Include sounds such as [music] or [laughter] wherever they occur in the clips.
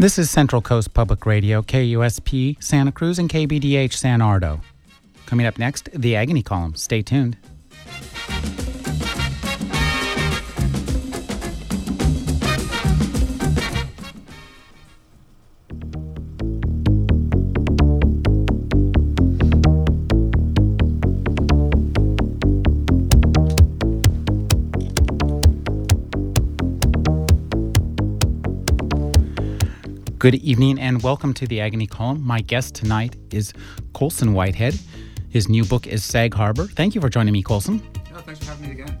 This is Central Coast Public Radio, KUSP Santa Cruz, and KBDH San Ardo. Coming up next, the Agony Column. Stay tuned. Good evening and welcome to the Agony Column. My guest tonight is Colson Whitehead. His new book is Sag Harbor. Thank you for joining me, Colson. Oh, thanks for having me again.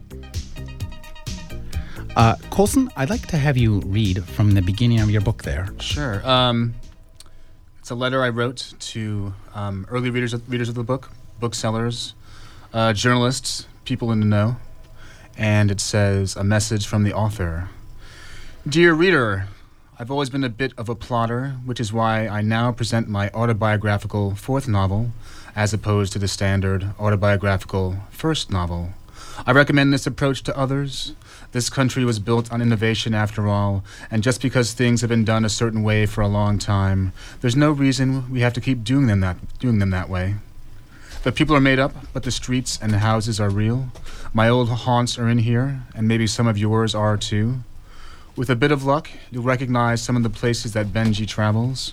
Uh, Colson, I'd like to have you read from the beginning of your book there. Sure. Um, it's a letter I wrote to um, early readers of, readers of the book, booksellers, uh, journalists, people in the know. And it says, A message from the author. Dear reader, I've always been a bit of a plotter, which is why I now present my autobiographical fourth novel as opposed to the standard autobiographical first novel. I recommend this approach to others. This country was built on innovation after all, and just because things have been done a certain way for a long time, there's no reason we have to keep doing them that doing them that way. The people are made up, but the streets and the houses are real. My old haunts are in here, and maybe some of yours are too. With a bit of luck, you'll recognize some of the places that Benji travels.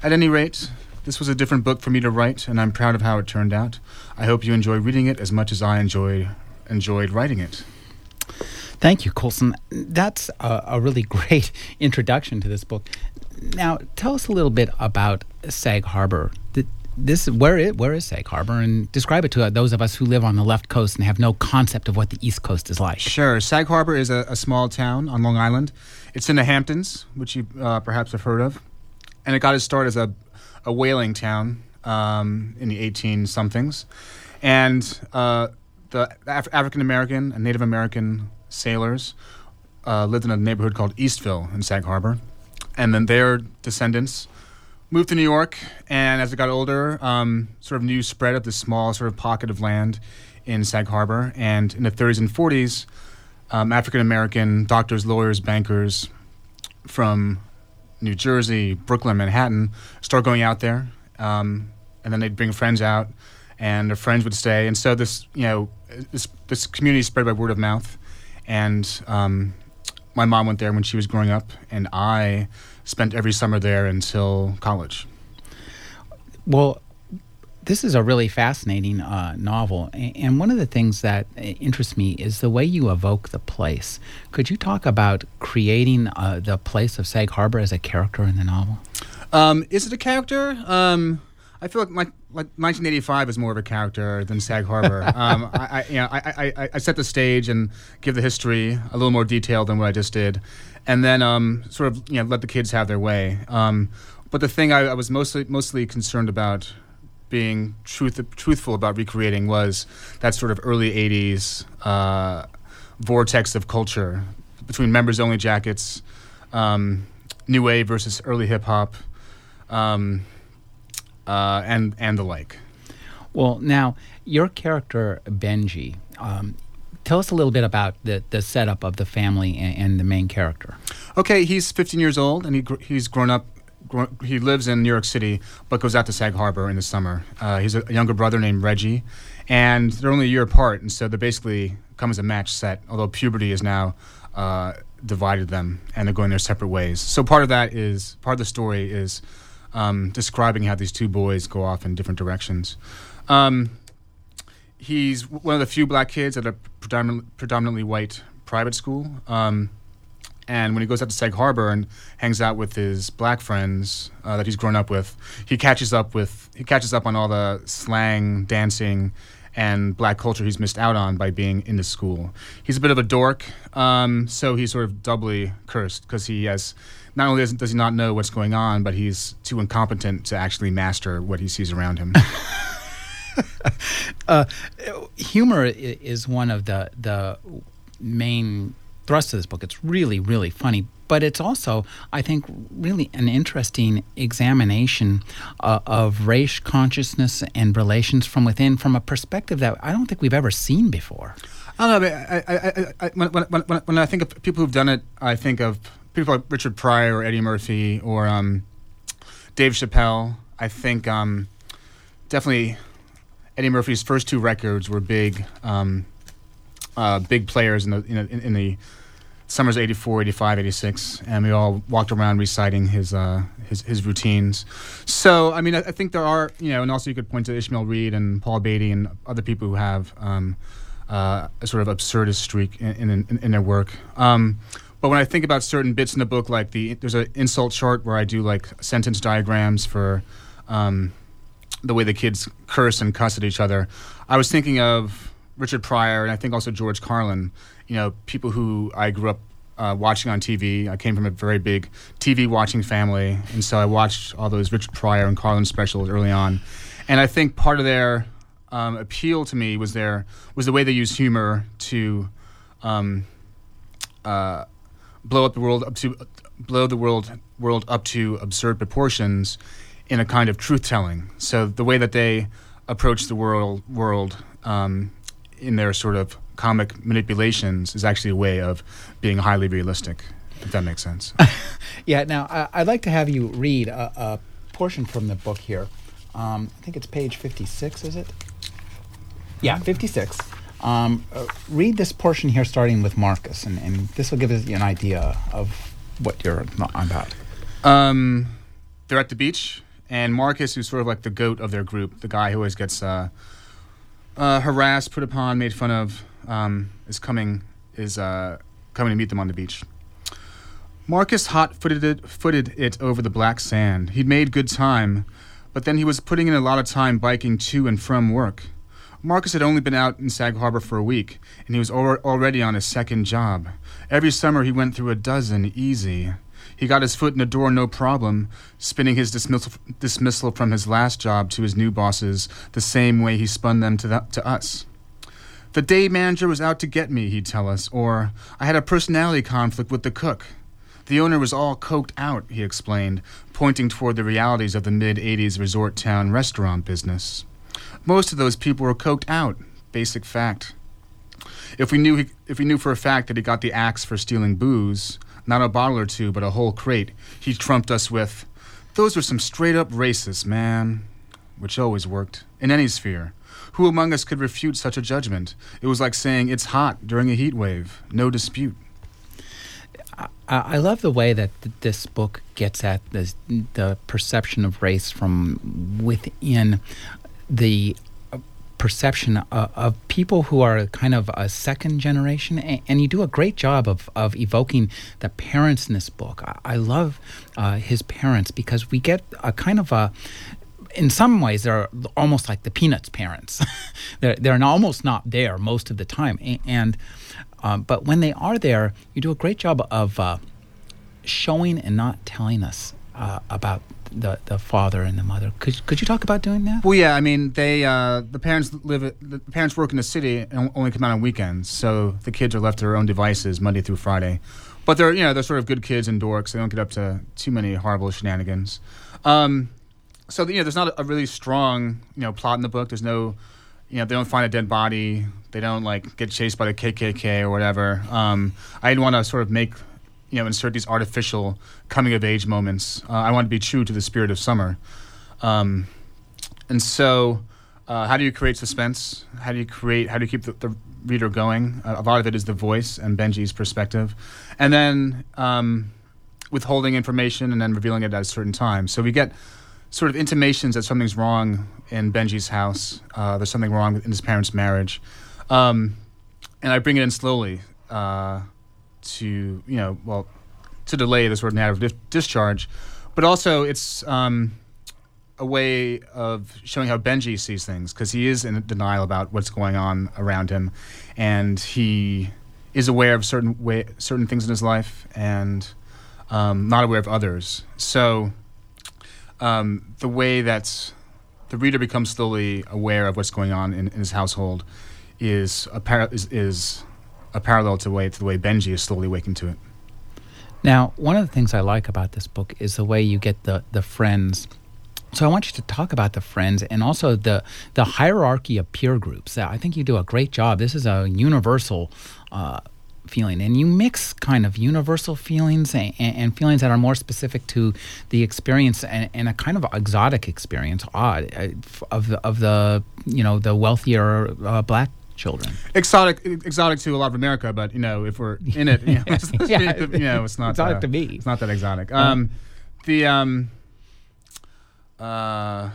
At any rate, this was a different book for me to write, and I'm proud of how it turned out. I hope you enjoy reading it as much as I enjoyed enjoyed writing it. Thank you, Colson. That's a, a really [laughs] great introduction to this book. Now, tell us a little bit about Sag Harbor. The, this where is where is Sag Harbor, and describe it to those of us who live on the left coast and have no concept of what the East Coast is like. Sure. Sag Harbor is a, a small town on Long Island. It's in the Hamptons, which you uh, perhaps have heard of, and it got its start as a a whaling town um, in the 18 somethings, and uh, the Af- African American and Native American sailors uh, lived in a neighborhood called Eastville in Sag Harbor, and then their descendants moved to New York, and as it got older, um, sort of news spread of this small sort of pocket of land in Sag Harbor. And in the 30s and 40s, um, African American doctors, lawyers, bankers from New Jersey, Brooklyn, Manhattan start going out there, um, and then they'd bring friends out, and their friends would stay. And so this, you know, this this community spread by word of mouth, and um, my mom went there when she was growing up, and I spent every summer there until college. Well, this is a really fascinating uh, novel, and one of the things that uh, interests me is the way you evoke the place. Could you talk about creating uh, the place of Sag Harbor as a character in the novel? Um, is it a character? Um, I feel like, like like 1985 is more of a character than Sag Harbor. [laughs] um, I, I, you know, I, I, I, set the stage and give the history a little more detail than what I just did, and then um, sort of you know let the kids have their way. Um, but the thing I, I, was mostly mostly concerned about being truth, truthful about recreating was that sort of early 80s uh, vortex of culture between members only jackets, um, new wave versus early hip hop. Uh, and and the like. Well, now your character Benji. Um, tell us a little bit about the, the setup of the family and, and, the main character. Okay, he's 15 years old and he gr- he's grown up. he lives in New York City, but goes out to Sag Harbor in the summer. Uh, he's a, a, younger brother named Reggie, and they're only a year apart, and so they basically come as a match set. Although puberty is now uh, divided them, and they're going their separate ways. So part of that is part of the story is um, describing how these two boys go off in different directions. Um, he's one of the few black kids at a predominantly, predominantly white private school. Um, and when he goes out to Sag Harbor and hangs out with his black friends uh, that he's grown up with, he catches up with he catches up on all the slang, dancing, and black culture he's missed out on by being in the school. He's a bit of a dork, um, so he's sort of doubly cursed because he has not only does, does he not know what's going on, but he's too incompetent to actually master what he sees around him. [laughs] uh, humor is one of the the main thrusts of this book. It's really really funny, but it's also, I think, really an interesting examination uh, of race consciousness and relations from within, from a perspective that I don't think we've ever seen before. I don't know. I, I, I when, when, when, when I think of people who've done it, I think of people like Richard Pryor or Eddie Murphy or um, Dave Chappelle. I think um, definitely Eddie Murphy's first two records were big, um, uh, big players in the in, in, the summers 84, 85, 86, and we all walked around reciting his uh, his, his routines. So I mean, I, I, think there are you know, and also you could point to Ishmael Reed and Paul Beatty and other people who have um, uh, a sort of absurdist streak in in, in their work. Um, but when I think about certain bits in the book, like the there's an insult chart where I do like sentence diagrams for um, the way the kids curse and cuss at each other. I was thinking of Richard Pryor and I think also George Carlin. You know, people who I grew up uh, watching on TV. I came from a very big TV watching family, and so I watched all those Richard Pryor and Carlin specials early on. And I think part of their um, appeal to me was their was the way they used humor to um, uh, blow up the world up to blow the world world up to absurd proportions in a kind of truth telling. So the way that they approach the world world um, in their sort of comic manipulations is actually a way of being highly realistic. If that makes sense. [laughs] yeah. Now I, would like to have you read a, a portion from the book here. Um, I think it's page fifty-six. Is it? Yeah, fifty-six. Um, uh, read this portion here, starting with Marcus, and, and this will give us an idea of what you're about. Um, they're at the beach, and Marcus, who's sort of like the goat of their group, the guy who always gets uh, uh, harassed, put upon, made fun of, um, is coming is uh, coming to meet them on the beach. Marcus hot-footed it, footed it over the black sand. He'd made good time, but then he was putting in a lot of time biking to and from work. Marcus had only been out in Sag Harbor for a week, and he was al- already on his second job. Every summer he went through a dozen, easy. He got his foot in the door no problem, spinning his dismissal, dismissal from his last job to his new bosses the same way he spun them to, the, to us. The day manager was out to get me, he'd tell us, or I had a personality conflict with the cook. The owner was all coked out, he explained, pointing toward the realities of the mid 80s resort town restaurant business. Most of those people were coked out. Basic fact. If we knew he, if we knew for a fact that he got the axe for stealing booze, not a bottle or two, but a whole crate, he trumped us with, "Those were some straight up racists, man," which always worked in any sphere. Who among us could refute such a judgment? It was like saying it's hot during a heat wave. No dispute. I love the way that th- this book gets at this, the perception of race from within the perception of, of, people who are kind of a second generation, and, and, you do a great job of, of evoking the parents in this book. I, I love uh, his parents because we get a kind of a in some ways they're almost like the peanuts parents [laughs] they're, they're almost not there most of the time and um, but when they are there you do a great job of uh, showing and not telling us uh, about the the father and the mother. Could could you talk about doing that? Well, yeah. I mean, they uh, the parents live the parents work in the city and only come out on weekends, so the kids are left to their own devices Monday through Friday. But they're you know they're sort of good kids and dorks. They don't get up to too many horrible shenanigans. Um, so you know, there's not a really strong you know plot in the book. There's no you know they don't find a dead body. They don't like get chased by the KKK or whatever. Um, I didn't want to sort of make you know insert these artificial coming of age moments. Uh, I want to be true to the spirit of summer, um, and so uh, how do you create suspense? How do you create? How do you keep the, the reader going? Uh, a lot of it is the voice and Benji's perspective, and then um, withholding information and then revealing it at a certain time. So we get sort of intimations that something's wrong in Benji's house. Uh, there's something wrong in his parents' marriage, um, and I bring it in slowly. Uh, to you know well to delay the sort of narrative discharge, but also it's um, a way of showing how Benji sees things because he is in denial about what's going on around him, and he is aware of certain way, certain things in his life and um, not aware of others. So um, the way that the reader becomes slowly aware of what's going on in, in his household is a par- is, is a parallel to the way to the way Benji is slowly waking to it. Now, one of the things I like about this book is the way you get the the friends. So I want you to talk about the friends and also the the hierarchy of peer groups. I think you do a great job. This is a universal uh, feeling, and you mix kind of universal feelings and, and, feelings that are more specific to the experience and, and a kind of exotic experience, odd uh, of of the you know the wealthier uh, black children. Exotic, exotic to a lot of America, but you know, if we're in it, you know, [laughs] it's, yeah. you know, it's not exotic uh, to me. It's not that exotic. Um, the um, uh,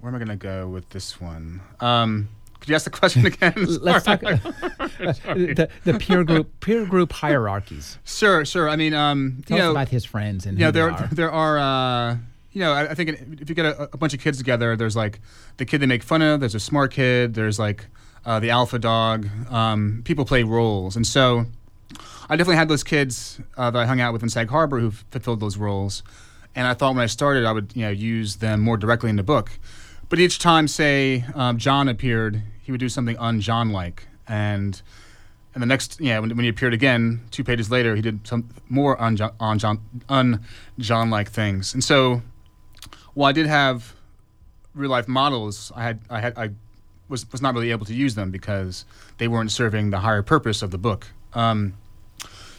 where am I going to go with this one? Um, could you ask the question again? [laughs] Let's talk [laughs] the, the peer group peer group hierarchies. Sure, sure. I mean, um, Tell you us know, about his friends and you know, there are. there are. Uh, you know, I, I think if you get a, a, bunch of kids together, there's like the kid they make fun of. There's a smart kid. There's like uh, the alpha dog. Um, people play roles, and so I definitely had those kids uh, that I hung out with in Sag Harbor who fulfilled those roles. And I thought when I started, I would you know use them more directly in the book. But each time, say um, John appeared, he would do something un-John like, and and the next, yeah, when, when he appeared again, two pages later, he did some more un-John, un-John like things. And so, while I did have real life models, I had I had I was was not really able to use them because they weren't serving the higher purpose of the book. Um,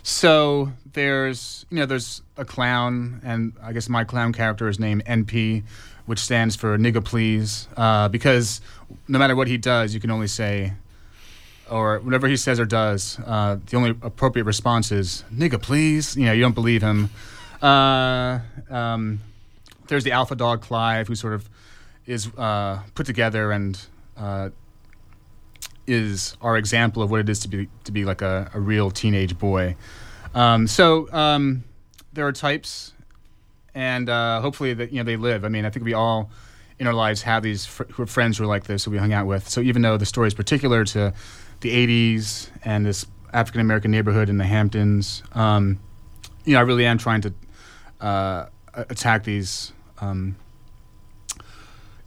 so there's you know there's a clown, and I guess my clown character is named NP, which stands for nigga please, uh, because no matter what he does, you can only say, or whatever he says or does, uh, the only appropriate response is nigga please. You know, you don't believe him. Uh, um, there's the alpha dog Clive, who sort of is uh, put together and uh, is our example of what it is to be to be like a, a real teenage boy. Um, so um, there are types and uh, hopefully that you know they live. I mean, I think we all in our lives have these fr- friends who are like this who we hung out with. So even though the story is particular to the '80s and this African American neighborhood in the Hamptons, um, you know, I really am trying to uh, attack these um,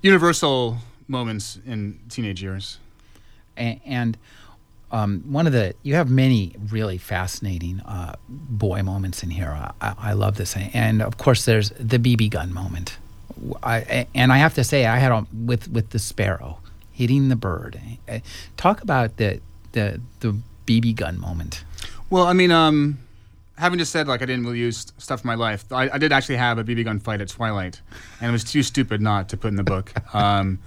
universal moments in teenage years. and, and um, one of the you have many really fascinating uh, boy moments in here. I, I, love this, and of course, there's the BB gun moment. I, and I have to say, I had a, with with the sparrow hitting the bird. Talk about the the the BB gun moment. Well, I mean, um, having just said like I didn't really use stuff in my life, I, I, did actually have a BB gun fight at Twilight, and it was too stupid not to put in the book. [laughs] Um,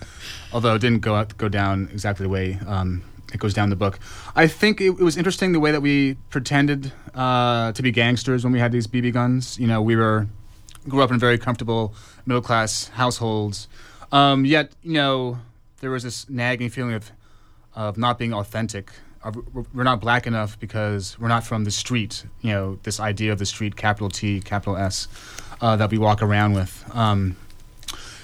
although it didn't go out, go down exactly the way um, it goes down the book. I think it, it was interesting the way that we pretended uh, to be gangsters when we had these BB guns. You know, we were grew up in very comfortable middle class households, um, yet you know there was this nagging feeling of of not being authentic. We're not black enough because we're not from the street. You know, this idea of the street, capital T, capital S, uh, that we walk around with. Um,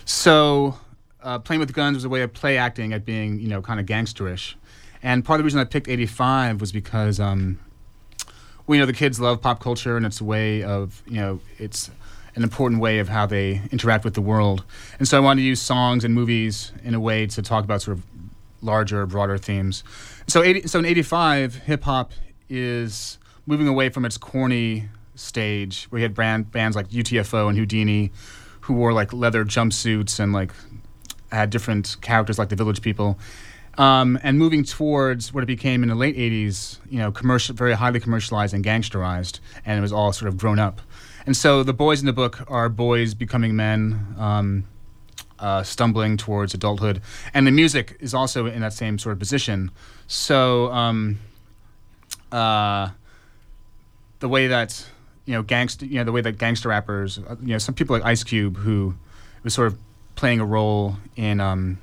so, uh, playing with guns was a way of play acting at being, you know, kind of gangsterish. And part of the reason I picked 85 was because, um, well, you know, the kids love pop culture and it's a way of, you know, it's an important way of how they interact with the world. And so I wanted to use songs and movies in a way to talk about sort of larger, broader themes. So, 80, so in 85, hip hop is moving away from its corny stage where you had brand, bands like UTFO and Whodini who wore like leather jumpsuits and like had different characters like the Village People um, and moving towards what it became in the late 80s, you know, commercial, very highly commercialized and gangsterized, and it was all sort of grown up. And so the boys in the book are boys becoming men, um, uh, stumbling towards adulthood, and the music is also in that same sort of position. So um, uh, the way that you know gangster, you know, the way that gangster rappers, uh, you know, some people like Ice Cube, who was sort of playing a role in um,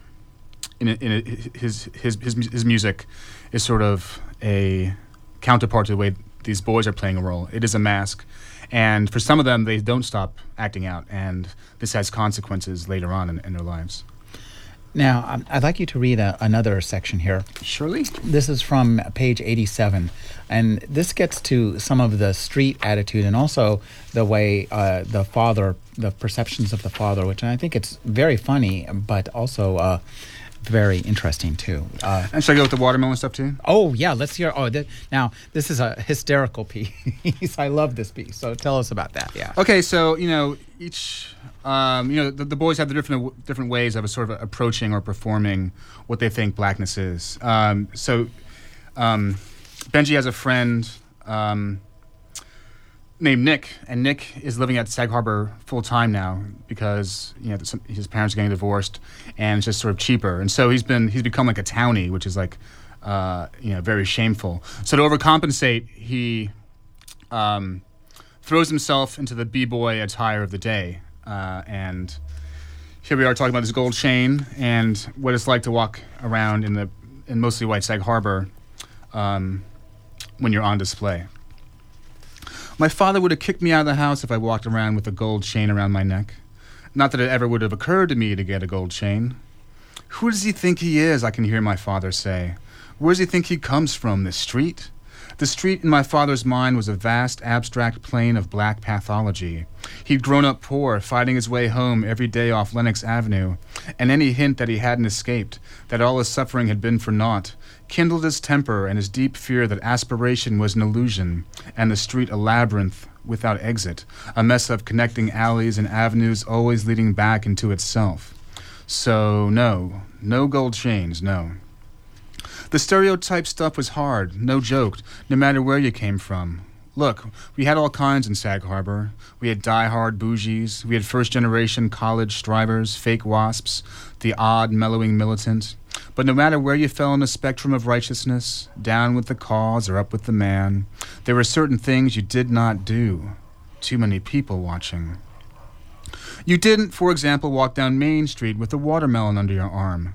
in, a, in a, his, his his his music is sort of a counterpart to the way these boys are playing a role. It is a mask, And for some of them, they don't stop acting out, and this has consequences later on in, in their lives. Now, um, I'd like you to read a, another section here. Surely. This is from page 87. And this gets to some of the street attitude and also the way uh, the father, the perceptions of the father, which I think it's very funny, but also uh, very interesting too. Uh, and should I go with the watermelon stuff too? Oh yeah, let's hear. Oh, th- now this is a hysterical [laughs] piece. I love this piece. So tell us about that. Yeah. Okay, so you know each, um, you know the, the, boys have the different different ways of a sort of approaching or performing what they think blackness is. Um, so um, Benji has a friend. Um, named Nick, and Nick is living at Sag Harbor full time now because you know his parents are getting divorced, and it's just sort of cheaper. And so he's been he's become like a townie, which is like uh, you know very shameful. So to overcompensate, he um, throws himself into the b boy attire of the day, uh, and here we are talking about this gold chain and what it's like to walk around in the in mostly white Sag Harbor um, when you're on display. My father would have kicked me out of the house if I walked around with a gold chain around my neck. Not that it ever would have occurred to me to get a gold chain. Who does he think he is? I can hear my father say. Where does he think he comes from? The street? The street in my father's mind was a vast, abstract plane of black pathology. He'd grown up poor, fighting his way home every day off Lenox Avenue, and any hint that he hadn't escaped, that all his suffering had been for naught, kindled his temper and his deep fear that aspiration was an illusion, and the street a labyrinth without exit, a mess of connecting alleys and avenues always leading back into itself. So, no, no gold chains, no. The stereotype stuff was hard, no joke, no matter where you came from. Look, we had all kinds in Sag Harbor. We had die-hard bougies, we had first-generation college strivers, fake wasps, the odd, mellowing militant. But no matter where you fell in the spectrum of righteousness, down with the cause or up with the man, there were certain things you did not do. Too many people watching. You didn't, for example, walk down Main Street with a watermelon under your arm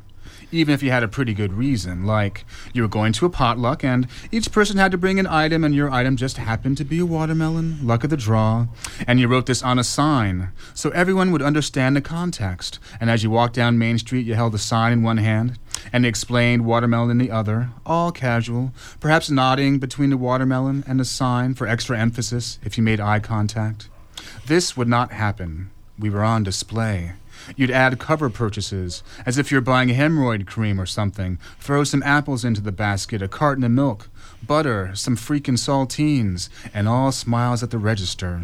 even if you had a pretty good reason, like you were going to a potluck and each person had to bring an item and your item just happened to be a watermelon, luck of the draw, and you wrote this on a sign so everyone would understand the context. And as you walked down Main Street, you held the sign in one hand and explained watermelon in the other, all casual, perhaps nodding between the watermelon and the sign for extra emphasis if you made eye contact. This would not happen. We were on display. You'd add cover purchases, as if you're buying hemorrhoid cream or something. Throw some apples into the basket, a carton of milk, butter, some freaking saltines, and all smiles at the register.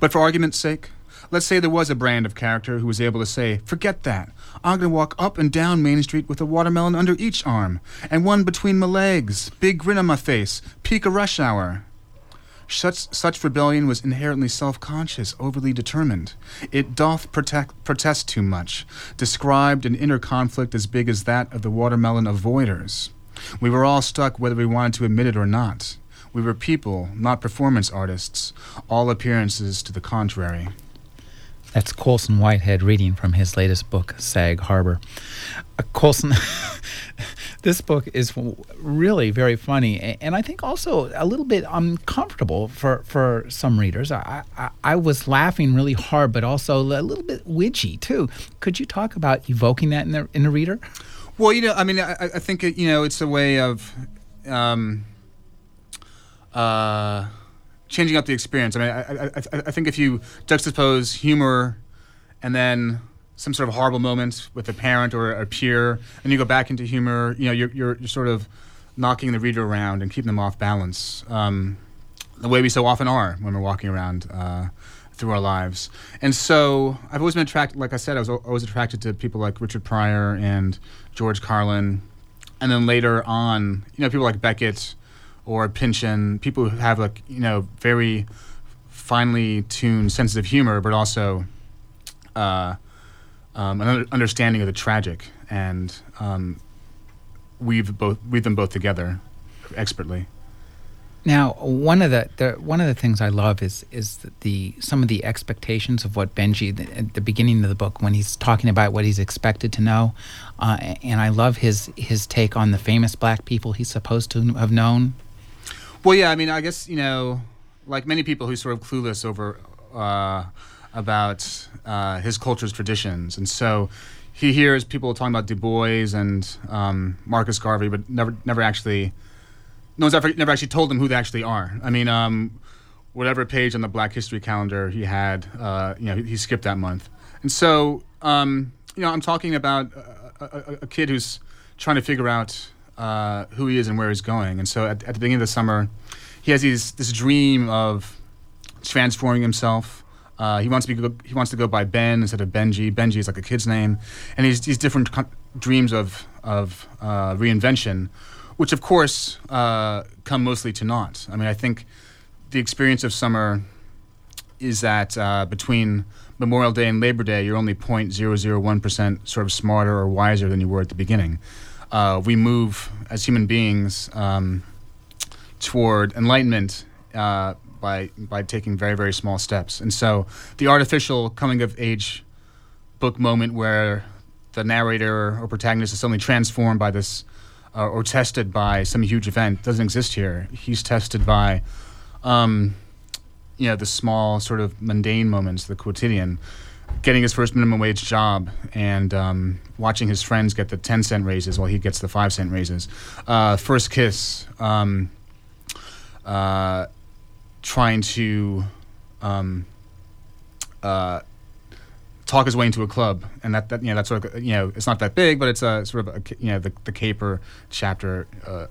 But for argument's sake, let's say there was a brand of character who was able to say, Forget that. I'm going to walk up and down Main Street with a watermelon under each arm, and one between my legs, big grin on my face, peak of rush hour. Such, such rebellion was inherently self conscious, overly determined. It doth protect, protest too much, described an inner conflict as big as that of the watermelon avoiders. We were all stuck whether we wanted to admit it or not. We were people, not performance artists, all appearances to the contrary. That's Colson Whitehead reading from his latest book, Sag Harbor. Uh, Colson, [laughs] this book is really very funny, and I think also a little bit uncomfortable for, for some readers. I, I, I was laughing really hard, but also a little bit witchy too. Could you talk about evoking that in the in the reader? Well, you know, I mean, I, I think it, you know it's a way of. Um, uh, changing up the experience. I mean, I, I, I think if you juxtapose humor and then some sort of horrible moment with a parent or a peer, and you go back into humor, you know, you're, you're, you're sort of knocking the reader around and keeping them off balance, um, the way we so often are when we're walking around uh, through our lives. And so I've always been attracted, like I said, I was always attracted to people like Richard Pryor and George Carlin. And then later on, you know, people like Beckett or Pynchon, people who have like you know very finely tuned sense of humor, but also uh, um, an understanding of the tragic, and um, weave both weave them both together expertly. Now, one of the, the, one of the things I love is is the some of the expectations of what Benji the, at the beginning of the book when he's talking about what he's expected to know, uh, and I love his his take on the famous black people he's supposed to have known well, yeah, I mean, I guess you know like many people who's sort of clueless over uh, about uh, his culture's traditions, and so he hears people talking about Du Bois and um, Marcus Garvey, but never never actually no one's ever never actually told him who they actually are. I mean, um, whatever page on the Black History calendar he had, uh, you know, he, he, skipped that month, and so um, you know, I'm talking about a, a, a, kid who's trying to figure out uh, who he is and where he's going, and so at, at the beginning of the summer he has these, this dream of transforming himself. Uh, he wants to be he wants to go by Ben instead of Benji. Benji is like a kid's name, and he's these different co- dreams of of uh, reinvention, which of course uh, come mostly to naught. I mean, I think the experience of summer is that uh, between Memorial Day and Labor Day, you're only 0.001 percent sort of smarter or wiser than you were at the beginning. Uh, we move as human beings. Um, toward enlightenment uh, by by taking very very small steps. And so the artificial coming of age book moment where the narrator or protagonist is suddenly transformed by this uh, or tested by some huge event doesn't exist here. He's tested by um, you know the small sort of mundane moments, the quotidian. Getting his first minimum wage job and um, watching his friends get the 10 cent raises while he gets the 5 cent raises. Uh, first kiss, um, uh, trying to um, uh, talk his way into a club, and that, that you know that's sort of you know it's not that big, but it's a sort of a, you know the the caper chapter, uh,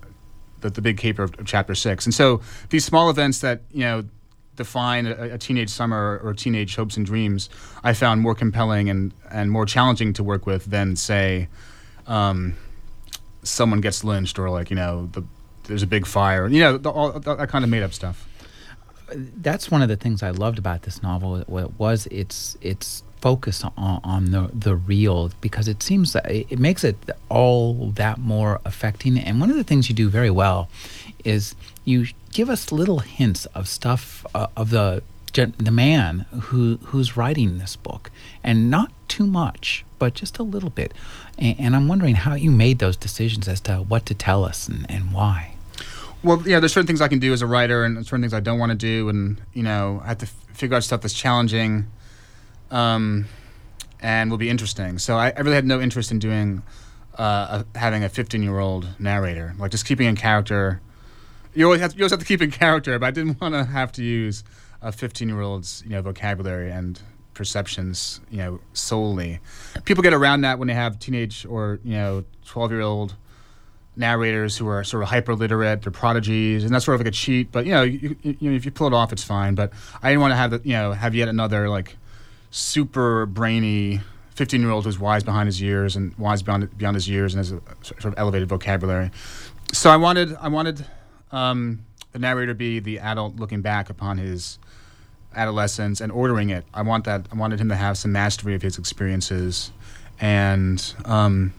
the the big caper of, chapter six, and so these small events that you know define a, a, teenage summer or teenage hopes and dreams, I found more compelling and and more challenging to work with than say. Um, someone gets lynched or like you know the there's a big fire. You know, the, all that kind of made up stuff. That's one of the things I loved about this novel. Was its its focus on, on the the real because it seems that it makes it all that more affecting. And one of the things you do very well is you give us little hints of stuff uh, of the the man who who's writing this book, and not too much, but just a little bit. And, and I'm wondering how you made those decisions as to what to tell us and, and why. Well, yeah, there's certain things I can do as a writer, and certain things I don't want to do, and you know, I have to f- figure out stuff that's challenging, um, and will be interesting. So I, I really had no interest in doing uh, a, having a 15 year old narrator, like just keeping in character. You always have to, you always have to keep in character, but I didn't [laughs] want to have to use a 15 year old's you know vocabulary and perceptions you know solely. People get around that when they have teenage or you know 12 year old narrators who are sort of hyper literate, they're prodigies, and that's sort of like a cheat. But you know, you, you, know, if you pull it off, it's fine. But I didn't want to have the, you know have yet another like super brainy 15 year old who's wise behind his years and wise beyond beyond his years and has a sort of elevated vocabulary. So I wanted I wanted um, the narrator to be the adult looking back upon his adolescence and ordering it. I want that I wanted him to have some mastery of his experiences and um,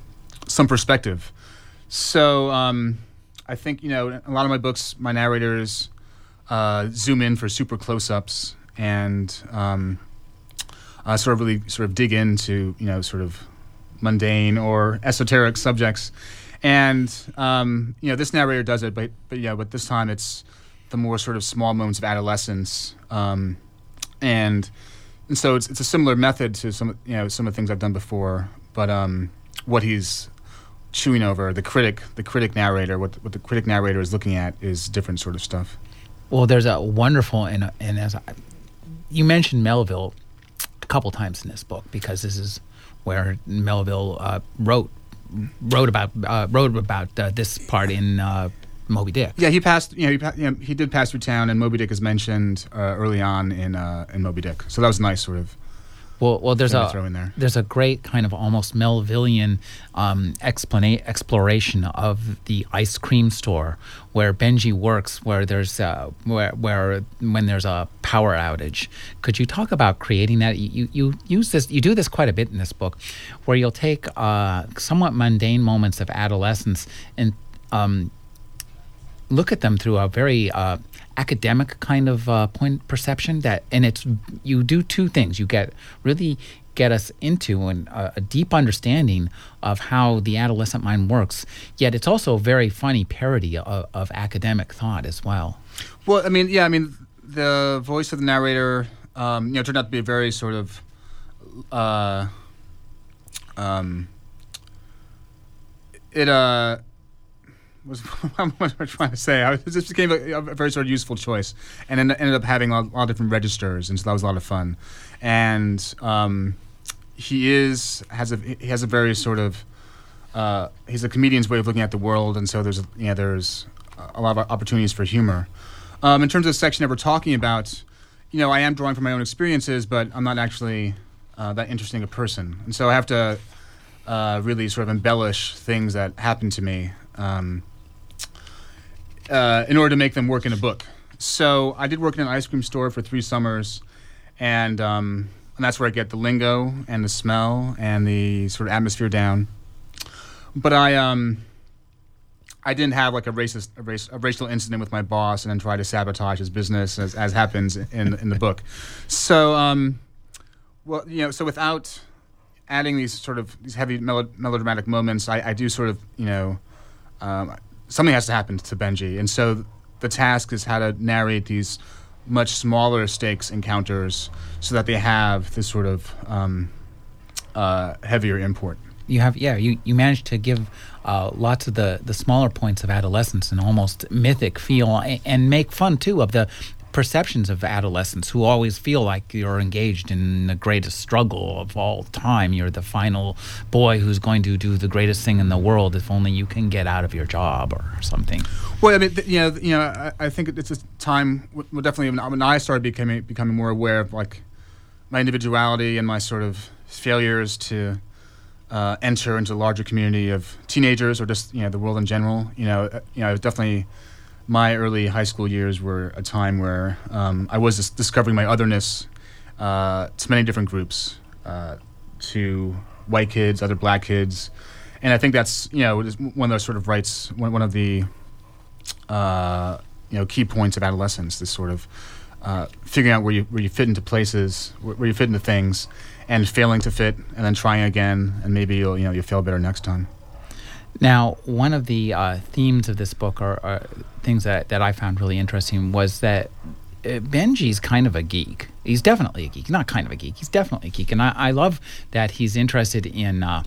some perspective so um, I think you know a lot of my books, my narrators uh, zoom in for super close-ups and um, uh, sort of really sort of dig into you know sort of mundane or esoteric subjects. And um, you know this narrator does it, but but yeah, but this time it's the more sort of small moments of adolescence, um, and and so it's it's a similar method to some you know some of the things I've done before, but um, what he's chewing over the critic the critic narrator what, what the critic narrator is looking at is different sort of stuff well there's a wonderful and, and as I, you mentioned melville a couple times in this book because this is where melville uh, wrote wrote about uh, wrote about uh, this part in uh, Moby Dick. Yeah, he passed. You know, he, pa- you know, he did pass through town, and Moby Dick is mentioned uh, early on in uh, in Moby Dick. So that was nice, sort of well, well, there's a there. there's a great kind of almost Melvillian um, explana- exploration of the ice cream store where Benji works, where there's uh, where where when there's a power outage. Could you talk about creating that? You you use this you do this quite a bit in this book, where you'll take uh, somewhat mundane moments of adolescence and um, look at them through a very uh, academic kind of uh, point perception that and it's you do two things. You get really get us into an, a deep understanding of how the adolescent mind works. Yet it's also a very funny parody of, of academic thought as well. Well i mean yeah i mean the voice of the narrator, um, you know, turned out to be a very sort of, uh, um, it uh, was [laughs] what I was trying to say? I, this became a, a very sort of useful choice, and then ended up having a lot of different registers, and so that was a lot of fun. And um, he is has a he has a very sort of uh, he's a comedian's way of looking at the world, and so there's yeah there's a lot of opportunities for humor. Um, in terms of the section that we're talking about, you know, I am drawing from my own experiences, but I'm not actually uh, that interesting a person, and so I have to uh, really sort of embellish things that happen to me um, uh, in order to make them work in a book. So I did work in an ice cream store for three summers, and um, and that's where I get the lingo and the smell and the sort of atmosphere down. But I um I didn't have like a racist a, race, a racial incident with my boss and then try to sabotage his business as, as happens in in the book. So um well you know so without adding these sort of these heavy melodramatic moments, I, I do sort of you know um, something has to happen to Benji, and so the task is how to narrate these much smaller stakes encounters so that they have this sort of um, uh, heavier import. You have, yeah, you, you managed to give uh, lots of the, the smaller points of adolescence an almost mythic feel and, and make fun too of the perceptions of adolescents who always feel like you're engaged in the greatest struggle of all time. You're the final boy who's going to do the greatest thing in the world if only you can get out of your job or something. Well, I mean, th- you know, you know, I, I, think it's a time. Well, definitely when I started becoming becoming more aware of like my individuality and my sort of failures to uh, enter into a larger community of teenagers or just you know the world in general. You know, uh, you know, I was definitely my early high school years were a time where um, I was dis- discovering my otherness uh, to many different groups, uh, to white kids, other black kids, and I think that's you know one of those sort of rights, one, one of the uh, you know key points of adolescence. This sort of uh, figuring out where you where you fit into places, where, where you fit into things, and failing to fit, and then trying again, and maybe you'll you know you'll fail better next time. Now, one of the uh, themes of this book, or, or, things that, that I found really interesting, was that uh, Benji's kind of a geek. He's definitely a geek. Not kind of a geek. He's definitely a geek, and I, I love that he's interested in. Uh,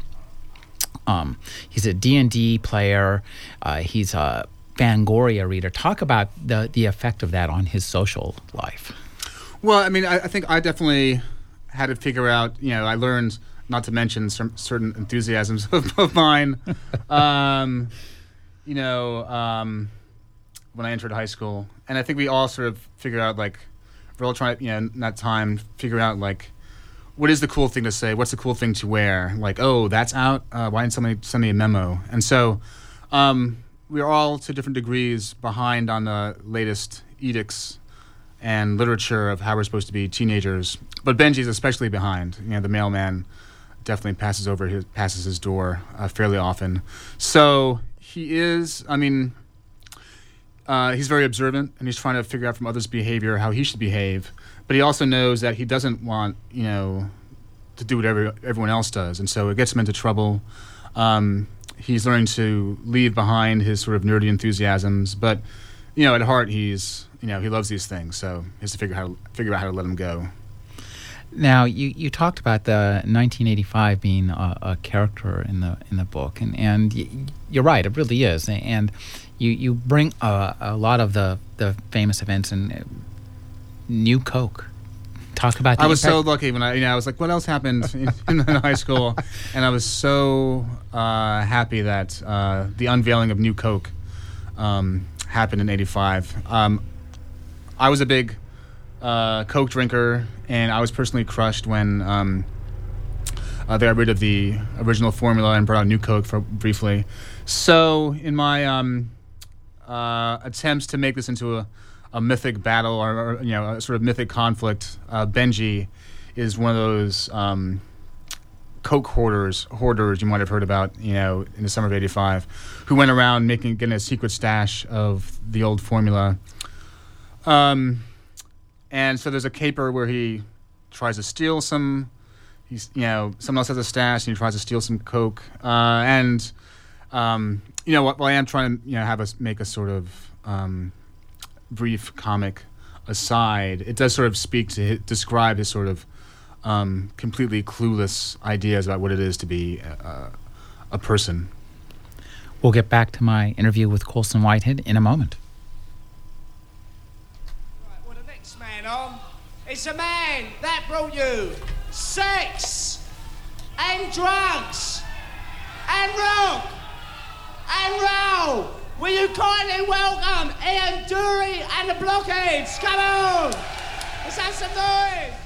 um, he's a D and D player. Uh, he's a Fangoria reader. Talk about the the effect of that on his social life. Well, I mean, I, I think I definitely had to figure out. You know, I learned not to mention some certain enthusiasms [laughs] of, of mine. [laughs] um, you know, um, when I entered high school, and I think we all sort of figured out like we're all trying, you know, in that time, figure out like what is the cool thing to say, what's the cool thing to wear. Like, oh, that's out. Uh, why didn't somebody send me a memo? And so um, we are all to different degrees behind on the latest edicts and literature of how we're supposed to be teenagers. But Benji's especially behind. You know, the mailman definitely passes over his passes his door uh, fairly often. So he is. I mean, uh, he's very observant, and he's trying to figure out from others' behavior how he should behave. But he also knows that he doesn't want you know to do whatever everyone else does, and so it gets him into trouble. Um, he's learning to leave behind his sort of nerdy enthusiasms, but you know, at heart, he's you know he loves these things, so he has to figure how to figure out how to let them go. Now, you, you talked about the 1985 being a, a character in the in the book, and and y- you're right, it really is. And you you bring a, a lot of the the famous events and uh, New Coke. Talk about. I was impact. so lucky when I you know I was like, what else happened in, in high school, [laughs] and I was so uh, happy that uh, the unveiling of New Coke um, happened in '85. Um, I was a big uh, Coke drinker, and I was personally crushed when um, uh, they got rid of the original formula and brought out new Coke for briefly. So, in my um, uh, attempts to make this into a, a mythic battle or, or, you know a sort of mythic conflict, uh, Benji is one of those um, Coke hoarders, hoarders you might have heard about, you know, in the summer of '85, who went around making getting a secret stash of the old formula. Um, and so there's a caper where he tries to steal some. He's you know someone else has a stash and he tries to steal some coke. Uh, and um, you know while I am trying to you know have us make a sort of um, brief comic aside, it does sort of speak to hi- describe his sort of um, completely clueless ideas about what it is to be a, a person. We'll get back to my interview with Colson Whitehead in a moment. Right, well, the next man on is a man that brought you sex and drugs and rock and roll. Will you kindly welcome Ian Dury and the Blockheads? Come on! Let's have some noise!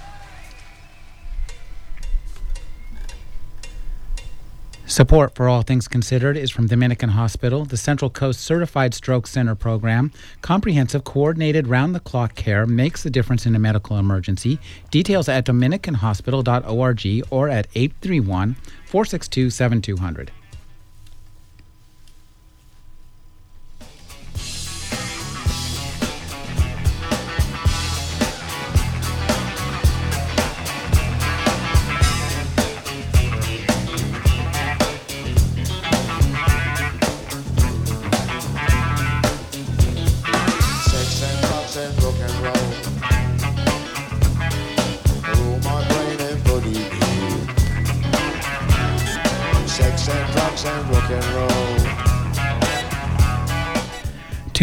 Support for All Things Considered is from Dominican Hospital, the Central Coast Certified Stroke Center program. Comprehensive, coordinated, round the clock care makes the difference in a medical emergency. Details at dominicanhospital.org or at 831 462 7200.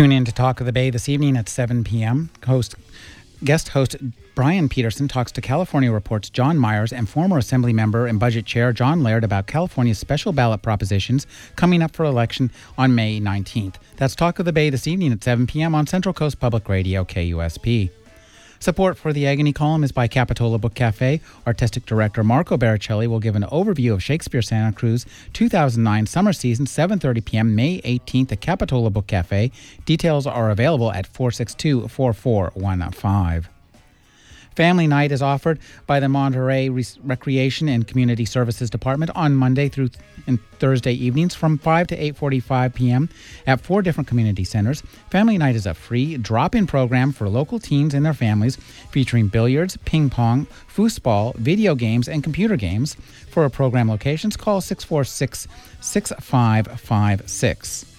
Tune in to Talk of the Bay this evening at 7 p.m. Host guest host Brian Peterson talks to California Report's John Myers and former Assembly member and Budget Chair John Laird about California's special ballot propositions coming up for election on May 19th. That's Talk of the Bay this evening at 7 p.m. on Central Coast Public Radio KUSP. Support for the Agony column is by Capitola Book Cafe. Artistic director Marco Barricelli will give an overview of Shakespeare Santa Cruz 2009 summer season 7:30 p.m. May 18th at Capitola Book Cafe. Details are available at 462-4415. Family night is offered by the Monterey Re- Recreation and Community Services Department on Monday through th- and Thursday evenings from 5 to 8:45 p.m. at four different community centers. Family night is a free drop-in program for local teens and their families featuring billiards, ping pong, foosball, video games, and computer games. For program locations, call 646 6556.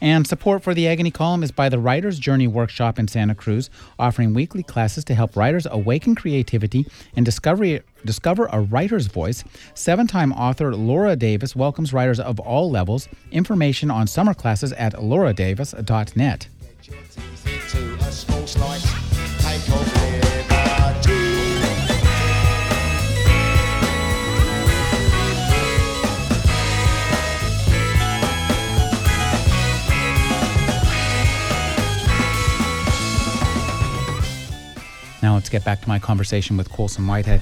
And support for the Agony column is by the Writer's Journey Workshop in Santa Cruz, offering weekly classes to help writers awaken creativity and discover, discover a writer's voice. Seven time author Laura Davis welcomes writers of all levels. Information on summer classes at lauradavis.net. let's get back to my conversation with Colson Whitehead.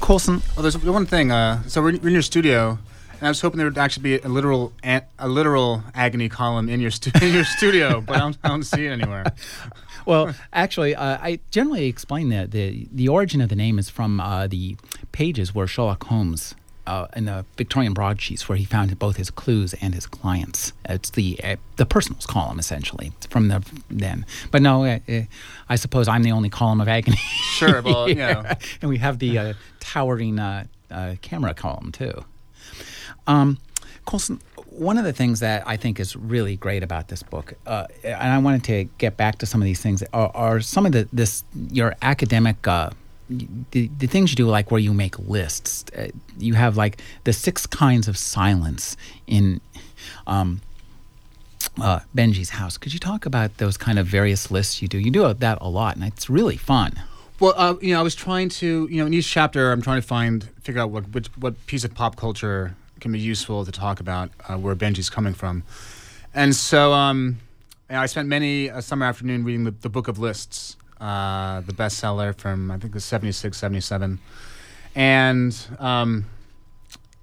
Colson, Oh, there's one thing. Uh, so we're, we're in your studio, and I was hoping there would actually be a literal a literal agony column in your stu- [laughs] in your studio, but I don't, I don't see it anywhere. [laughs] well, actually, uh, I generally explain that the the origin of the name is from uh, the pages where Sherlock Holmes. Uh, in the Victorian broadsheets, where he found both his clues and his clients, it's the uh, the personals column essentially from the then. But no, uh, uh, I suppose I'm the only column of agony. Sure, well, [laughs] you know. and we have the uh, towering uh, uh, camera column too. Um, Colson, one of the things that I think is really great about this book, uh, and I wanted to get back to some of these things, are, are some of the this your academic. The, the things you do like where you make lists uh, you have like the six kinds of silence in um, uh, benji's house. Could you talk about those kind of various lists you do? You do that a lot and it's really fun. Well, uh, you know, I was trying to, you know, in each chapter, I'm trying to find, figure out what which, what piece of pop culture can be useful to talk about uh, where Benji's coming from, and so um, I spent many a summer afternoon reading the, the Book of Lists, uh, the bestseller from I think it was 76, 77. and um,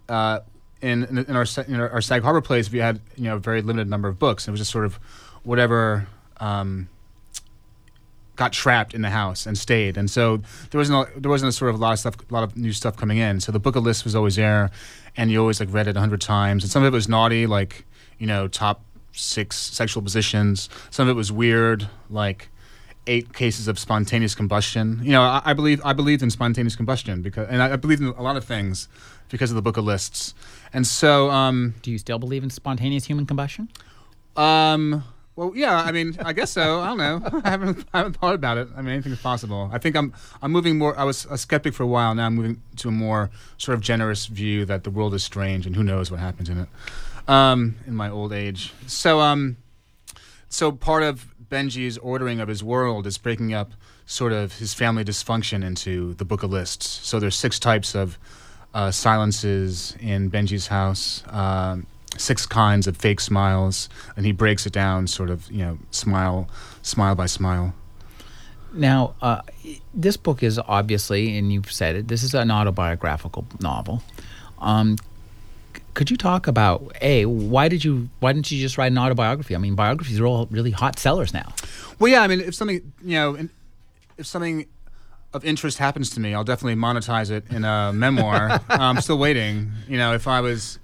uh, in, in in our in our, Sag Harbor place, we had you know a very limited number of books. It was just sort of whatever. Um, got trapped in the house and stayed. And so there wasn't a, there wasn't a sort of a lot of stuff, a lot of new stuff coming in. So the book of lists was always there, and you always like read it a hundred times. And some of it was naughty, like you know top six sexual positions. Some of it was weird, like eight cases of spontaneous combustion. You know, I, I believe I believed in spontaneous combustion because, and I, I believed in a lot of things because of the book of lists. And so, um, do you still believe in spontaneous human combustion um, Well, yeah. I mean, I guess so. I don't know. [laughs] I haven't, I haven't thought about it. I mean, anything is possible. I think I'm, I'm moving more. I was a skeptic for a while. Now I'm moving to a more sort of generous view that the world is strange and who knows what happens in it. Um, in my old age. So, um, so part of Benji's ordering of his world is breaking up sort of his family dysfunction into the book of lists. So there's six types of uh, silences in Benji's house. Um, six kinds of fake smiles, and he breaks it down, sort of, you know, smile, smile by smile. Now, uh, this book is obviously, and you've said it, this is an autobiographical novel. Um, could you talk about a why did you why didn't you just write an autobiography? I mean, biographies are all really hot sellers now. Well, yeah, I mean, if something, you know, if something of interest happens to me, I'll definitely monetize it in a memoir. [laughs] I'm still waiting. You know, if I was,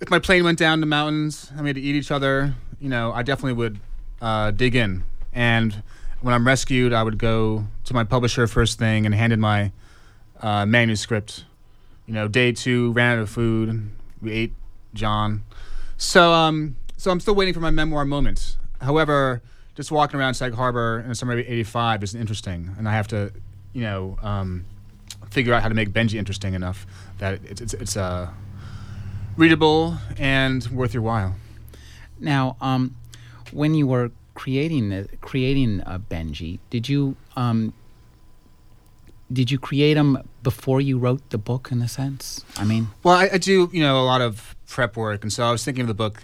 if my plane went down the mountains, and we had to eat each other, you know, I definitely would uh, dig in. And when I'm rescued, I would go to my publisher first thing and hand in my uh, manuscript. You know, day two, ran out of food. We ate John. So, um, so I'm still waiting for my memoir moment. However, just walking around Sag Harbor in the summer of '85 isn't interesting, and I have to, you know, um, figure out how to make Benji interesting enough that it's it's, it's uh, readable and worth your while. Now, um, when you were creating the, creating uh, Benji, did you um, did you create him before you wrote the book? In a sense, I mean, Well, I, I do, you know, a lot of prep work, and so I was thinking of the book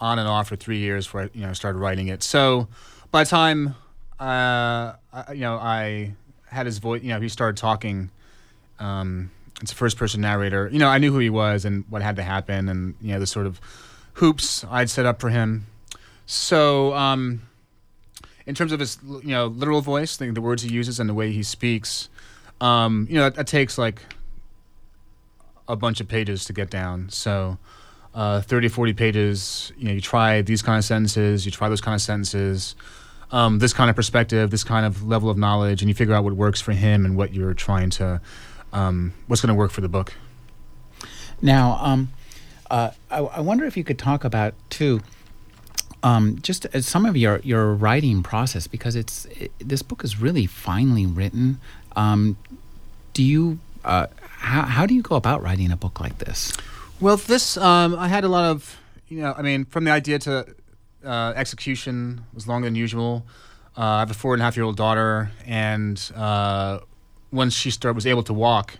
on and off for three years before I, you know, started writing it. So by the time, uh, I, you know, I had his voice, you know, he started talking. Um, it's a first-person narrator. You know, I knew who he was and what had to happen, and you know, the sort of hoops I'd set up for him. So, um, in terms of his, you know, literal voice, the, the words he uses and the way he speaks, um, you know, that, that takes like a bunch of pages to get down. So, uh, 30, 40 pages, you know, you try these kind of sentences, you try those kind of sentences, um, this kind of perspective, this kind of level of knowledge, and you figure out what works for him and what you're trying to, um, what's going to work for the book. Now, um, uh, I, I wonder if you could talk about too, um, just uh, some of your your writing process because it's it, this book is really finely written. Um, do you uh, how how do you go about writing a book like this? Well, this um, I had a lot of, you know, I mean, from the idea to uh, execution was longer than usual. Uh, I have a four and a half year old daughter, and uh, once she start was able to walk,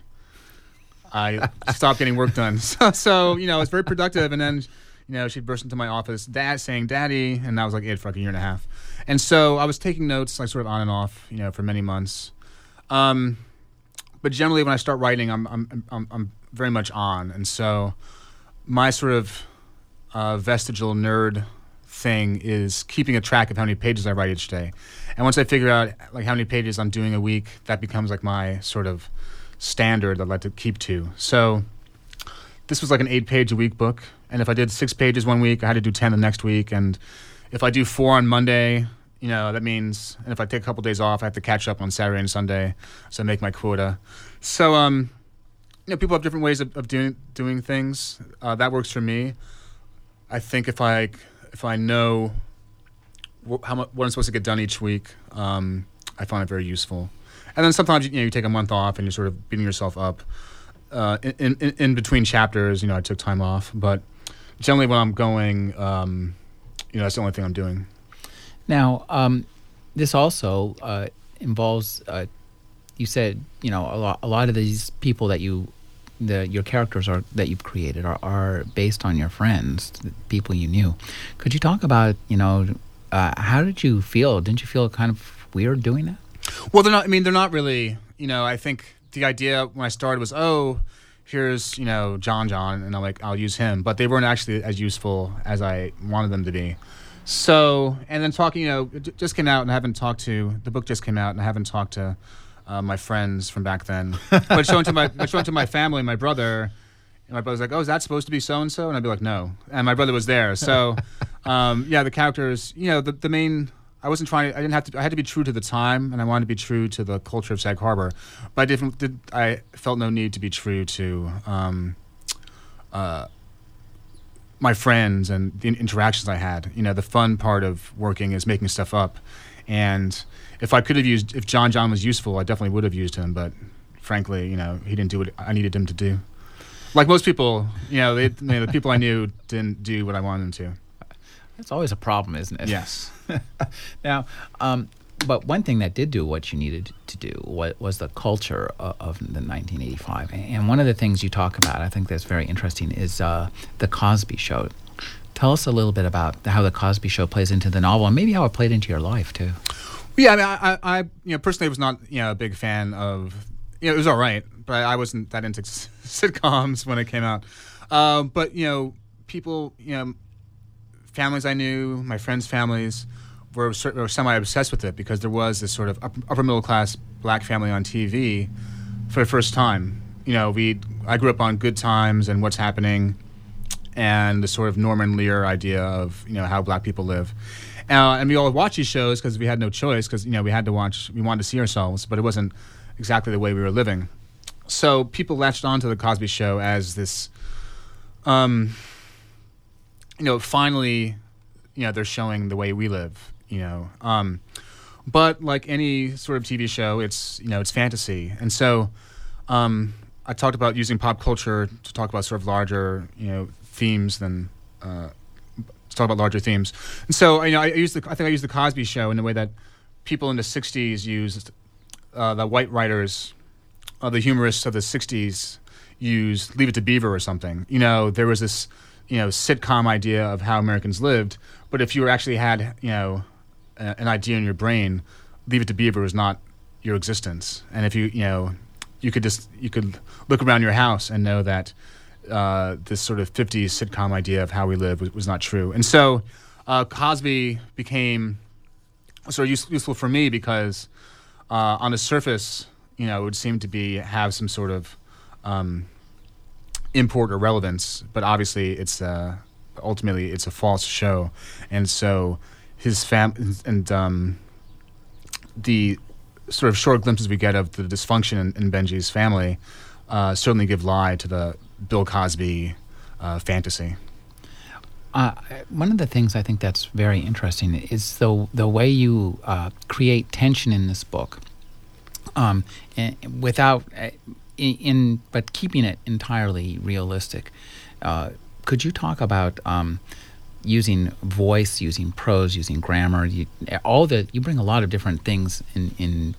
I [laughs] stopped getting work done. [laughs] So, so you know, it was very productive. And then, you know, she'd burst into my office, dad saying, "Daddy," and I was like it for like a year and a half. And so I was taking notes, like sort of on and off, you know, for many months. Um, but generally, when I start writing, I'm I'm I'm, I'm very much on, and so my sort of uh, vestigial nerd thing is keeping a track of how many pages I write each day. And once I figure out like how many pages I'm doing a week, that becomes like my sort of standard that I like to keep to. So this was like an eight page a week book. And if I did six pages one week, I had to do 10 the next week. And if I do four on Monday, you know, that means, and if I take a couple days off, I have to catch up on Saturday and Sunday. So I make my quota. So, um, you know, people have different ways of, of doing doing things. Uh, that works for me. I think if I if I know wh- how much what I'm supposed to get done each week, um, I find it very useful. And then sometimes you know you take a month off and you're sort of beating yourself up. Uh, in, in in between chapters, you know, I took time off, but generally when I'm going, um, you know, that's the only thing I'm doing. Now, um, this also uh, involves. Uh, you said you know a lot. A lot of these people that you, the your characters are that you've created are, are based on your friends, people you knew. Could you talk about you know uh, how did you feel? Didn't you feel kind of weird doing that? Well, they're not. I mean, they're not really. You know, I think the idea when I started was, oh, here's you know John John, and I'm like, I'll use him. But they weren't actually as useful as I wanted them to be. So, and then talking, you know, just came out, and I haven't talked to the book. Just came out, and I haven't talked to uh, my friends from back then. [laughs] but showing to my, but showing to my family, my brother. And my brother's like, "Oh, is that supposed to be so and so?" And I'd be like, "No." And my brother was there, so [laughs] um, yeah, the characters. You know, the the main. I wasn't trying. I didn't have to. I had to be true to the time, and I wanted to be true to the culture of Sag Harbor. But I didn't. Did, I felt no need to be true to, um, uh, my friends and the interactions I had. You know, the fun part of working is making stuff up. And if I could have used, if John John was useful, I definitely would have used him. But frankly, you know, he didn't do what I needed him to do. Like most people, you know, they, you know the people I knew [laughs] didn't do what I wanted them to. That's always a problem, isn't it? Yes. [laughs] now, um, but one thing that did do what you needed to do was, the culture of, the 1985. And one of the things you talk about, I think that's very interesting, is uh, the Cosby Show. Tell us a little bit about how the Cosby Show plays into the novel, and maybe how it played into your life too. Yeah, I mean, I, I you know, personally was not, you know, a big fan of. You know, it was all right, but I wasn't that into [laughs] sitcoms when it came out. Uh, but you know, people, you know, families I knew, my friends' families were, were semi obsessed with it because there was this sort of upper middle class black family on TV for the first time. You know, we I grew up on Good Times and What's Happening, and the sort of Norman Lear idea of you know how black people live. Uh, and we all watched these shows because we had no choice because you know we had to watch we wanted to see ourselves, but it wasn't exactly the way we were living. So people latched onto the Cosby Show as this, um, you know, finally, you know, they're showing the way we live you know. Um, but like any sort of TV show, it's you know it's fantasy, and so um, I talked about using pop culture to talk about sort of larger you know themes than uh, to talk about larger themes. And so you know I used the I think I used the Cosby Show in the way that people in the '60s used uh, the white writers, uh, the humorists of the '60s used Leave It to Beaver or something. You know there was this you know sitcom idea of how Americans lived, but if you actually had you know an idea in your brain, Leave It to Beaver is not your existence. And if you you know you could just you could look around your house and know that uh, this sort of 50s sitcom idea of how we live was, was not true. And so uh, Cosby became sort of use, useful for me because uh, on the surface, you know, it would seem to be have some sort of um, import or relevance, but obviously it's uh, ultimately it's a false show, and so his fam and um, the sort of short glimpses we get of the dysfunction in, in Benji's family uh, certainly give lie to the Bill Cosby uh, fantasy. Uh, one of the things I think that's very interesting is the the way you uh, create tension in this book, um, without uh, in, in, but keeping it entirely realistic. Uh, could you talk about um, using voice, using prose, using grammar, you, all the you bring a lot of different things in, in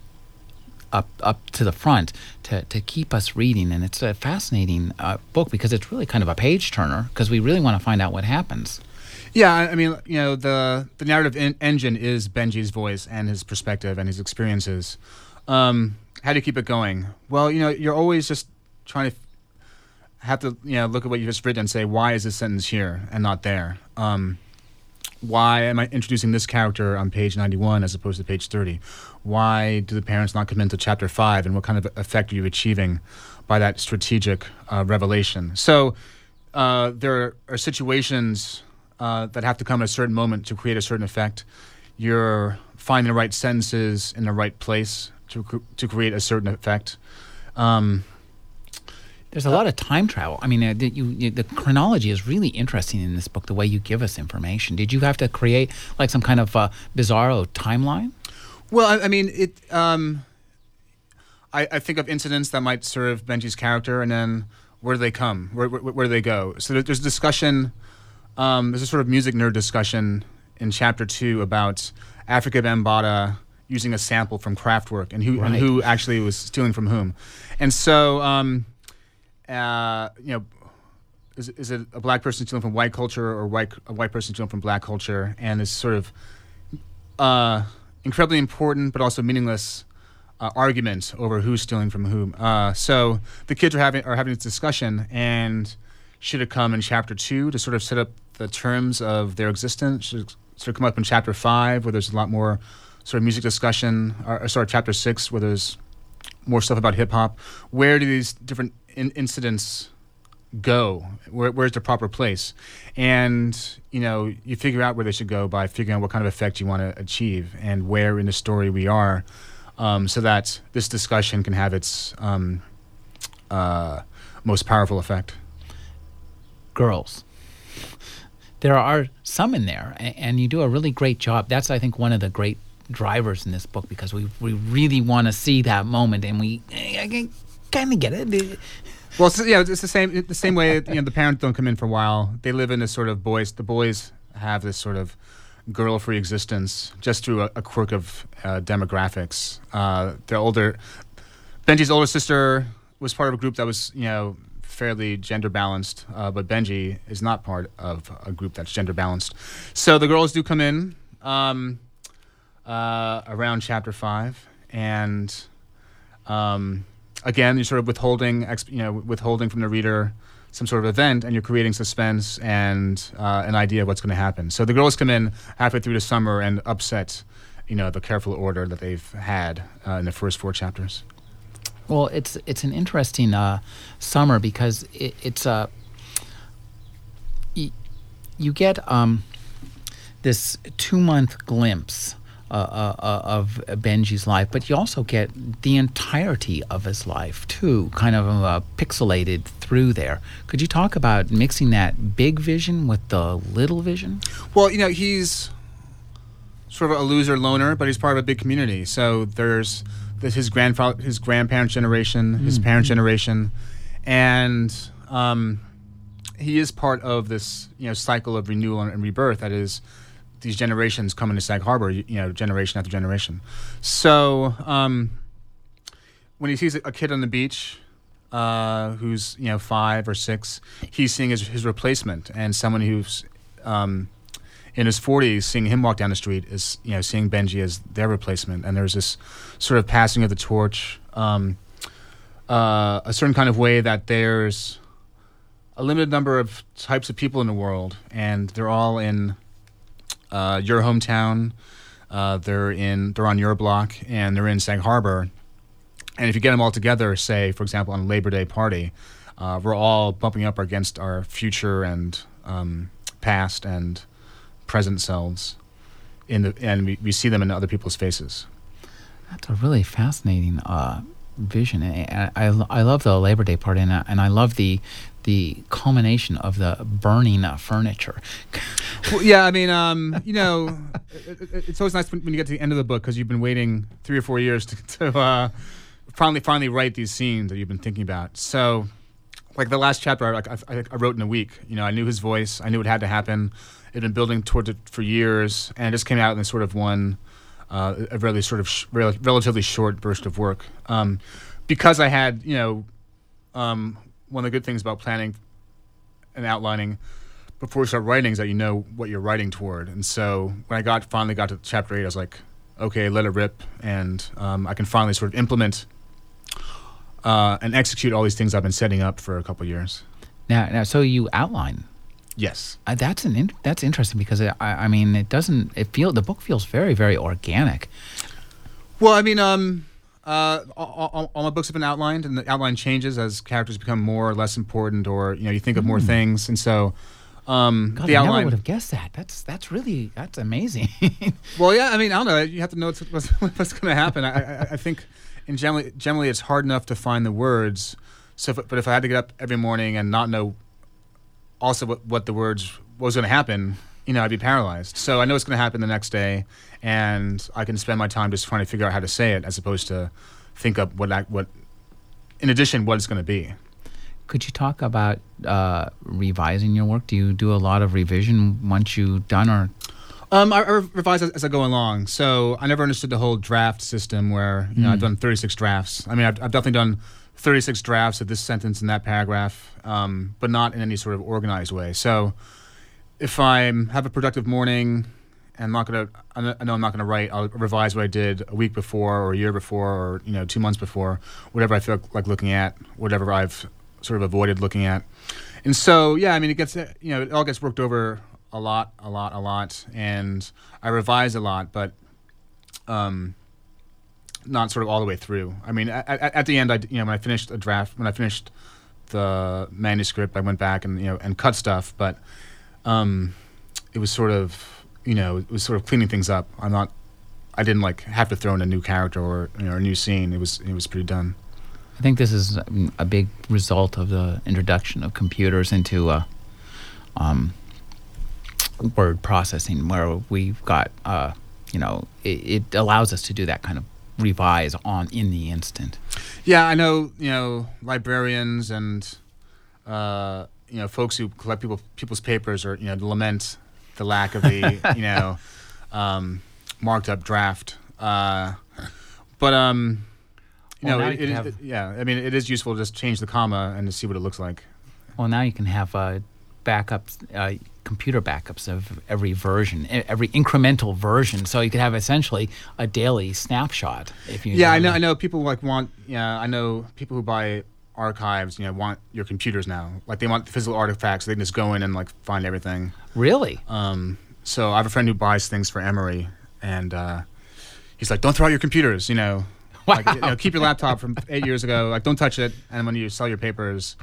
up up to the front to, to keep us reading, and it's a fascinating uh, book because it's really kind of a page turner because we really want to find out what happens. Yeah, I mean, you know, the the narrative in- engine is Benji's voice and his perspective and his experiences. Um, how do you keep it going? Well, you know, you're always just trying to have to you know look at what you've just written and say why is this sentence here and not there? Um, why am i introducing this character on page 91 as opposed to page 30 why do the parents not come into chapter 5 and what kind of effect are you achieving by that strategic uh, revelation? So uh, there are situations uh, that have to come at a certain moment to create a certain effect. You're finding the right sentences in the right place to, to create a certain effect. Um, there's a lot of time travel. I mean, uh, the, you, you, the chronology is really interesting in this book. The way you give us information. Did you have to create like some kind of uh, bizarro timeline? Well, I, I mean, it. Um, I, I, think of incidents that might serve Benji's character, and then where do they come? Where, where, where do they go? So there's a discussion. Um, there's a sort of music nerd discussion in chapter two about Afrika Bambaataa using a sample from Kraftwerk and who right. and who actually was stealing from whom, and so. Um, uh, you know, is, is it a black person stealing from white culture or white a white person stealing from black culture? And this sort of uh, incredibly important but also meaningless uh, argument over who's stealing from whom. Uh, so the kids are having are having this discussion, and should it come in chapter two to sort of set up the terms of their existence? Should sort of come up in chapter five where there's a lot more sort of music discussion, or, or sorry, chapter six where there's more stuff about hip hop. Where do these different in- incidents go? Where, where's the proper place? And you know, you figure out where they should go by figuring out what kind of effect you want to achieve and where in the story we are, um, so that this discussion can have its um, uh, most powerful effect. Girls. there are some in there, and, you do a really great job. That's I think one of the great drivers in this book because we we really want to see that moment, and we I kind of get it. Well, it's, yeah, it's the same. The same way, you know, the parents don't come in for a while. They live in this sort of boys. The boys have this sort of girl-free existence just through a, a quirk of uh, demographics. Uh, their older, Benji's older sister was part of a group that was, you know, fairly gender balanced, uh, but Benji is not part of a group that's gender balanced. So the girls do come in um, uh, around chapter five, and um, again, you're sort of withholding, you know, withholding from the reader some sort of event, and you're creating suspense and uh, an idea of what's going to happen. So the girls come in halfway through the summer and upset, you know, the careful order that they've had uh, in the first four chapters. Well, it's it's an interesting uh, summer because it, it's a y- you get um, this two month glimpse uh, uh, of Benji's life, but you also get the entirety of his life too, kind of uh, pixelated through there. Could you talk about mixing that big vision with the little vision? Well, you know, he's sort of a loser loner, but he's part of a big community. So there's, his grandfather, his grandparents' generation, mm-hmm. his parents' generation, and um, he is part of this you know cycle of renewal and rebirth that is these generations coming to Sag Harbor, you, know, generation after generation. So um, when he sees a kid on the beach uh, who's you know five or six, he's seeing his, his replacement, and someone who's um, in his 40s seeing him walk down the street is you know seeing Benji as their replacement, and there's this sort of passing of the torch, um, uh, a certain kind of way that there's a limited number of types of people in the world, and they're all in uh, your hometown. Uh, they're in they're on your block and they're in Sag Harbor. And if you get them all together, say for example on Labor Day party, uh, we're all bumping up against our future and um, past and present selves, in the and we, we see them in other people's faces. That's a really fascinating uh, vision. I, I, I, love the Labor Day party, and I, and I love the the culmination of the burning furniture. well, yeah, I mean, um, you know, [laughs] it, it, it's always nice when, when, you get to the end of the book because you've been waiting three or four years to, to uh, finally finally write these scenes that you've been thinking about. So, like the last chapter, I, I, I wrote in a week. You know, I knew his voice. I knew it had to happen. It had been building towards it for years, and it just came out in this sort of one, uh, a really sort of sh- rel- relatively short burst of work. Um, because I had, you know, um, one of the good things about planning and outlining before you start writing is that you know what you're writing toward. And so when I got finally got to chapter eight, I was like, okay, let it rip, and um, I can finally sort of implement uh, and execute all these things I've been setting up for a couple years. Now, now, so you outline. Yes, uh, that's an in, that's interesting because it, I, I mean it doesn't it feel the book feels very very organic. Well, I mean, um, uh, all, all, my books have been outlined, and the outline changes as characters become more or less important, or you know, you think of more hmm. things, and so. Um, God, the I outline, never would have guessed that. That's that's really that's amazing. [laughs] well, yeah, I mean, I don't know. You have to know what's, what's [laughs] going to happen. I, I, I, think, in generally, generally, it's hard enough to find the words. So, if, but if I had to get up every morning and not know, also what, what the words what was going to happen, you know, I'd be paralyzed. So I know it's going to happen the next day, and I can spend my time just trying to figure out how to say it, as opposed to think up what I, what, in addition, what it's going to be. Could you talk about uh, revising your work? Do you do a lot of revision once you've done, or? Um, I, I revise as, as, I go along. So I never understood the whole draft system, where you know mm. I've done 36 drafts. I mean, I've, I've, definitely done 36 drafts of this sentence and that paragraph, um, but not in any sort of organized way. So if I have a productive morning and I'm not gonna, I know I'm not gonna write. I'll revise what I did a week before, or a year before, or you know, two months before, whatever I feel like looking at, whatever I've sort of avoided looking at. And so, yeah, I mean, it gets, you know, it all gets worked over a lot, a lot, a lot, and I revise a lot, but um, not sort of all the way through. I mean, at, at the end, I, you know, when I finished a draft, when I finished the manuscript, I went back and you know and cut stuff, but um, it was sort of you know it was sort of cleaning things up. I'm not I didn't like have to throw in a new character or you know a new scene. It was it was pretty done. I think this is a big result of the introduction of computers into uh, um, word processing where we've got, uh, you know, it, it allows us to do that kind of revise on in the instant. Yeah, I know. You know, librarians and uh, you know folks who collect people people's papers or you know lament the lack of the [laughs] you know um, marked up draft. Uh, but um, you Well, know, it, you it- have- it- yeah. I mean, it is useful to just change the comma and to see what it looks like. Well, now you can have uh, backups, uh, computer backups of every version, every incremental version. So you could have essentially a daily snapshot. If you Yeah, I know. I know people like want. Yeah, I know people who buy archives. You know, want your computers now. Like they want the physical artifacts. So they can just go in and like find everything. Really? Um, so I have a friend who buys things for Emory, and uh, he's like, "Don't throw out your computers." You know, [laughs] like, you know, keep your laptop from eight years ago. Like, don't touch it. And when you sell your papers,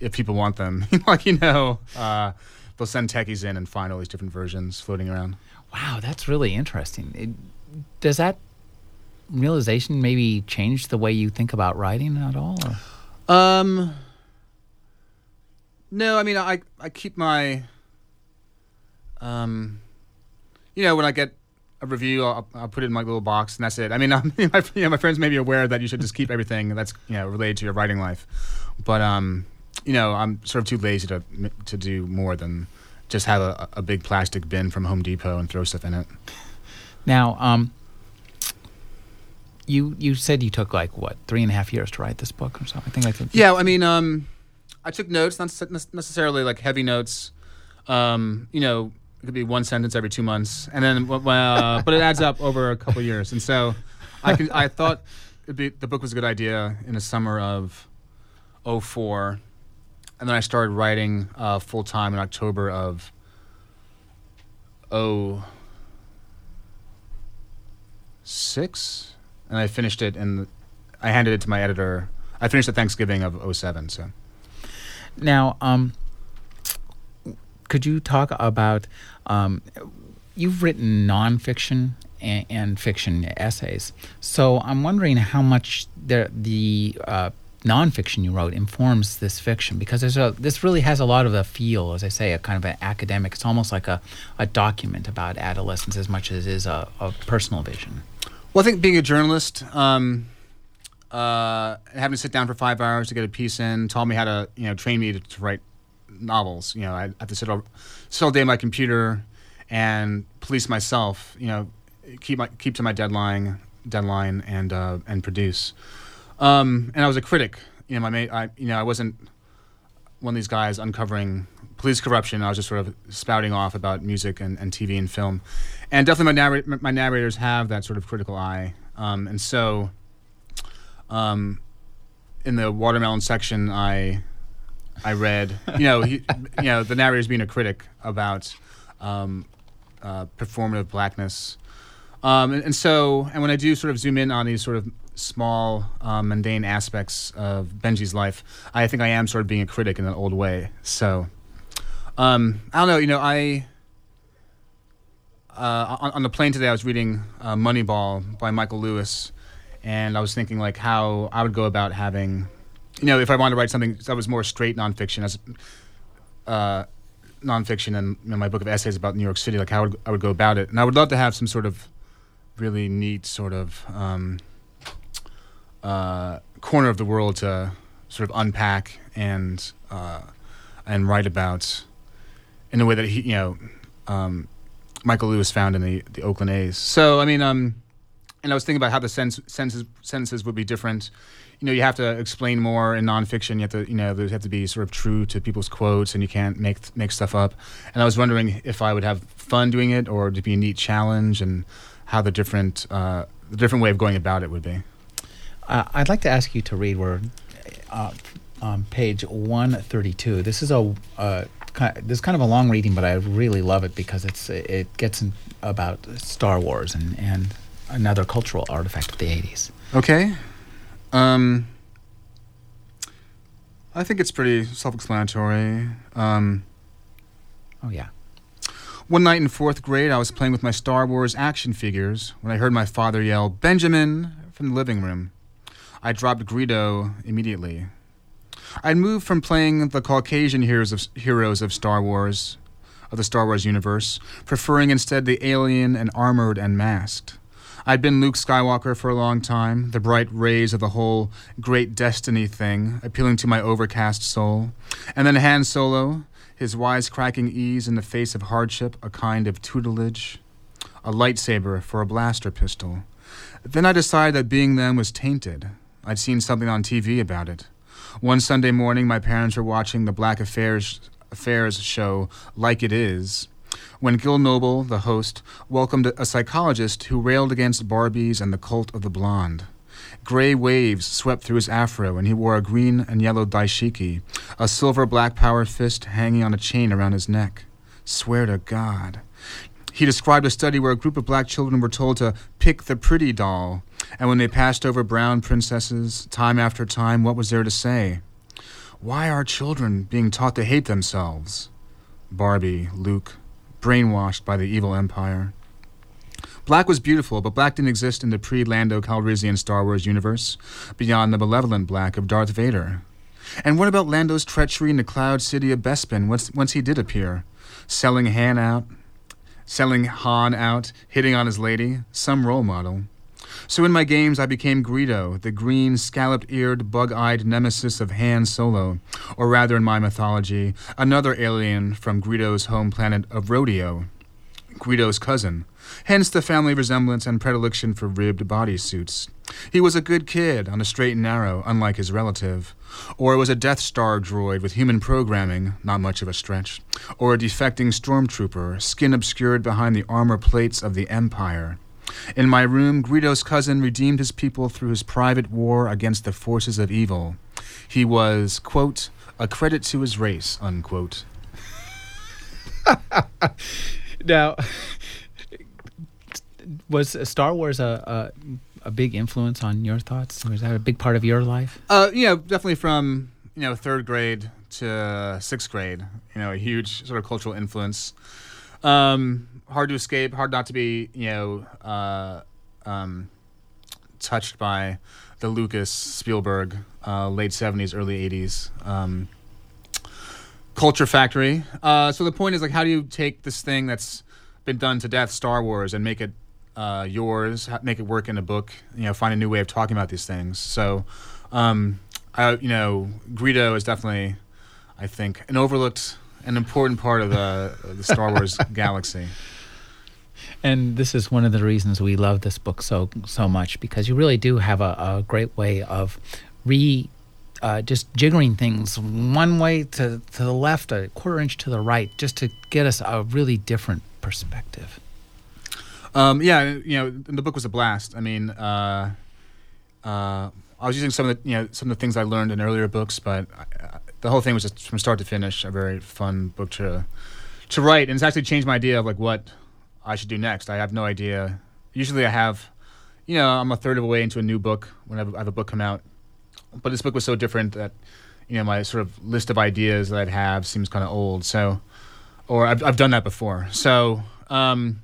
if people want them, [laughs] like you know, uh, they'll send techies in and find all these different versions floating around. Wow, that's really interesting. It, does that realization maybe change the way you think about writing at all? Or? Um. No, I mean, I I keep my. Um. You know, when I get a review, I'll, I'll put it in my little box, and that's it. I mean, [laughs] um, my you know, my friends may be aware that you should just keep everything that's you know related to your writing life, but um, you know, I'm sort of too lazy to to do more than just have a, a big plastic bin from Home Depot and throw stuff in it. Now, um, you you said you took like what three and a half years to write this book or something I like that. Yeah, I mean, um, I took notes, not necessarily like heavy notes. Um, you know, it could be one sentence every two months, and then uh, but it adds up over a couple years. And so, I can, I thought be, the book was a good idea in the summer of 04. and then I started writing uh, full time in October of 06, and I finished it and I handed it to my editor. I finished at Thanksgiving of 07, so. Now, um, could you talk about um, you've written nonfiction and, and fiction essays, so I'm wondering how much the the uh, nonfiction you wrote informs this fiction because there's a this really has a lot of the feel, as I say, a kind of an academic. It's almost like a, a document about adolescence as much as it is a, a personal vision. Well, I think being a journalist, um, uh, having to sit down for five hours to get a piece in, taught me how to, you know, train me to, to write novels. You know, I have to sit all, sit all day at my computer and police myself. You know, keep my keep to my deadline, deadline, and uh, and produce. Um, and I was a critic. You know, my ma- I, you know, I wasn't one of these guys uncovering police corruption. I was just sort of spouting off about music and, and TV and film. And definitely my, narr- my narrators have that sort of critical eye. Um, and so um, in the watermelon section, I I read, you know, he, [laughs] you know, the narrator's being a critic about um, uh, performative blackness. Um, and, and so, and when I do sort of zoom in on these sort of small, um, mundane aspects of Benji's life, I think I am sort of being a critic in an old way. So, um, I don't know, you know, I. Uh, on, on the plane today, I was reading uh, Moneyball by Michael Lewis, and I was thinking like how I would go about having, you know, if I wanted to write something that was more straight nonfiction as uh, nonfiction and you know, my book of essays about New York City, like how I would, I would go about it, and I would love to have some sort of really neat sort of um, uh, corner of the world to sort of unpack and uh, and write about in a way that he, you know, um, Michael Lewis found in the the Oakland A's. So I mean, um, and I was thinking about how the sense, sentences sentences would be different. You know, you have to explain more in nonfiction. You have to, you know, they have to be sort of true to people's quotes, and you can't make make stuff up. And I was wondering if I would have fun doing it, or to be a neat challenge, and how the different uh, the different way of going about it would be. Uh, I'd like to ask you to read where uh, um, page 132. This is a ki- this is kind of a long reading, but I really love it because it's it gets in about Star Wars and, and another cultural artifact of the 80s. Okay. Um, I think it's pretty self-explanatory. Um, Oh yeah. One night in fourth grade, I was playing with my Star Wars action figures when I heard my father yell, Benjamin, from the living room. I dropped Greedo immediately. I'd moved from playing the Caucasian heroes of, heroes of Star Wars. of the Star Wars universe, preferring instead the alien and armored and masked. I'd been Luke Skywalker for a long time, the bright rays of the whole great destiny thing appealing to my overcast soul. And then Han Solo, his wisecracking ease in the face of hardship, a kind of tutelage, a lightsaber for a blaster pistol. Then I decided that being them was tainted. I'd seen something on TV about it. One Sunday morning, my parents were watching the Black Affairs, Affairs show Like It Is when Gil Noble, the host, welcomed a psychologist who railed against Barbies and the cult of the blonde. Gray waves swept through his afro, and he wore a green and yellow dashiki, a silver black power fist hanging on a chain around his neck. Swear to God. He described a study where a group of black children were told to pick the pretty doll, and when they passed over brown princesses, time after time, what was there to say? Why are children being taught to hate themselves? Barbie, Luke, brainwashed by the evil empire. Black was beautiful, but black didn't exist in the pre Lando Calrissian Star Wars universe, beyond the malevolent black of Darth Vader. And what about Lando's treachery in the Cloud City of Bespin once, once he did appear? Selling Han out, selling Han out, hitting on his lady, some role model. So in my games, I became Greedo, the green, scalloped eared, bug eyed nemesis of Han Solo, or rather, in my mythology, another alien from Greedo's home planet of Rodia, Greedo's cousin. Hence the family resemblance and predilection for ribbed bodysuits. He was a good kid on a straight and narrow, unlike his relative. Or was a Death Star droid with human programming, not much of a stretch. Or a defecting stormtrooper, skin obscured behind the armor plates of the Empire. In my room, Greedo's cousin redeemed his people through his private war against the forces of evil. He was, quote, a credit to his race, unquote. [laughs] now, was Star Wars a, a, a big influence on your thoughts? Was that a big part of your life? Uh, you know, definitely from you know third grade to sixth grade. You know, a huge sort of cultural influence. Um, hard to escape, hard not to be, you know, uh, um, touched by the Lucas Spielberg uh, late seventies, early eighties um, culture factory. Uh, so the point is like, how do you take this thing that's been done to death, Star Wars, and make it uh, yours, make it work in a book? You know, find a new way of talking about these things. So, um, I, you know, Greedo is definitely, I think, an overlooked, an important part of the the Star Wars [laughs] galaxy and this is one of the reasons we love this book so so much because you really do have a, a great way of re uh, just jiggering things one way to, to the left, a quarter inch to the right, just to get us a really different perspective. Um, yeah, you know, the book was a blast. I mean, uh, uh, I was using some of the you know some of the things I learned in earlier books, but I, the whole thing was just from start to finish a very fun book to to write, and it's actually changed my idea of like what I should do next. I have no idea. Usually, I have, you know, I'm a third of a way into a new book when I have a book come out, but this book was so different that, you know, my sort of list of ideas that I'd have seems kind of old. So, or I've I've done that before. So, um,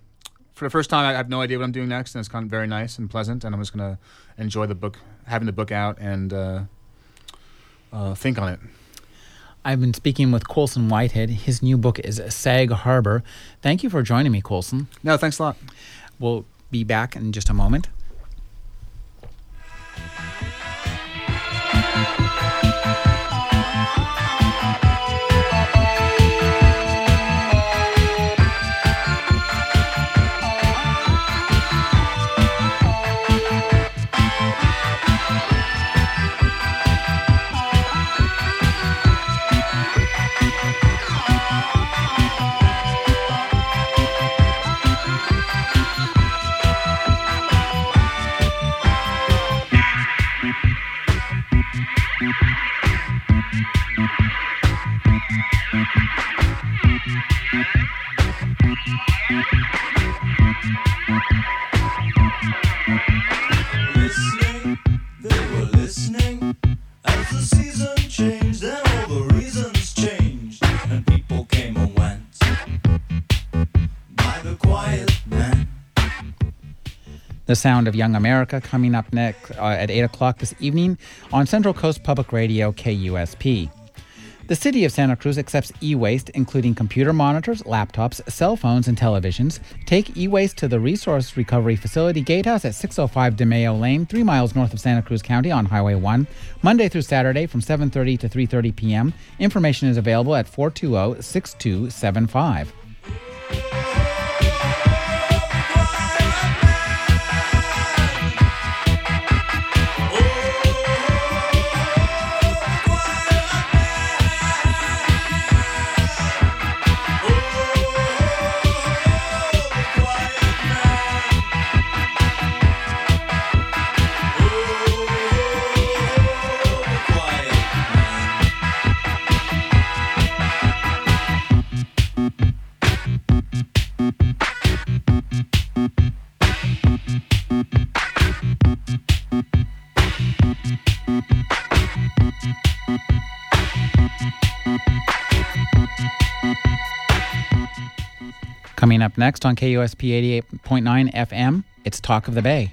for the first time, I have no idea what I'm doing next, and it's kind of very nice and pleasant. And I'm just gonna enjoy the book, having the book out, and uh, uh, think on it. I've been speaking with Colson Whitehead. His new book is Sag Harbor. Thank you for joining me, Colson. No, thanks a lot. We'll be back in just a moment. The Sound of Young America coming up next uh, at 8 o'clock this evening on Central Coast Public Radio, KUSP. The City of Santa Cruz accepts e waste, including computer monitors, laptops, cell phones, and televisions. Take e waste to the Resource Recovery Facility Gatehouse at 605 Dimeo Lane, three miles north of Santa Cruz County on Highway 1, Monday through Saturday from 7.30 to 3.30 p.m. Information is available at 420 6275. Coming up next on KUSP 88.9 FM, it's Talk of the Bay.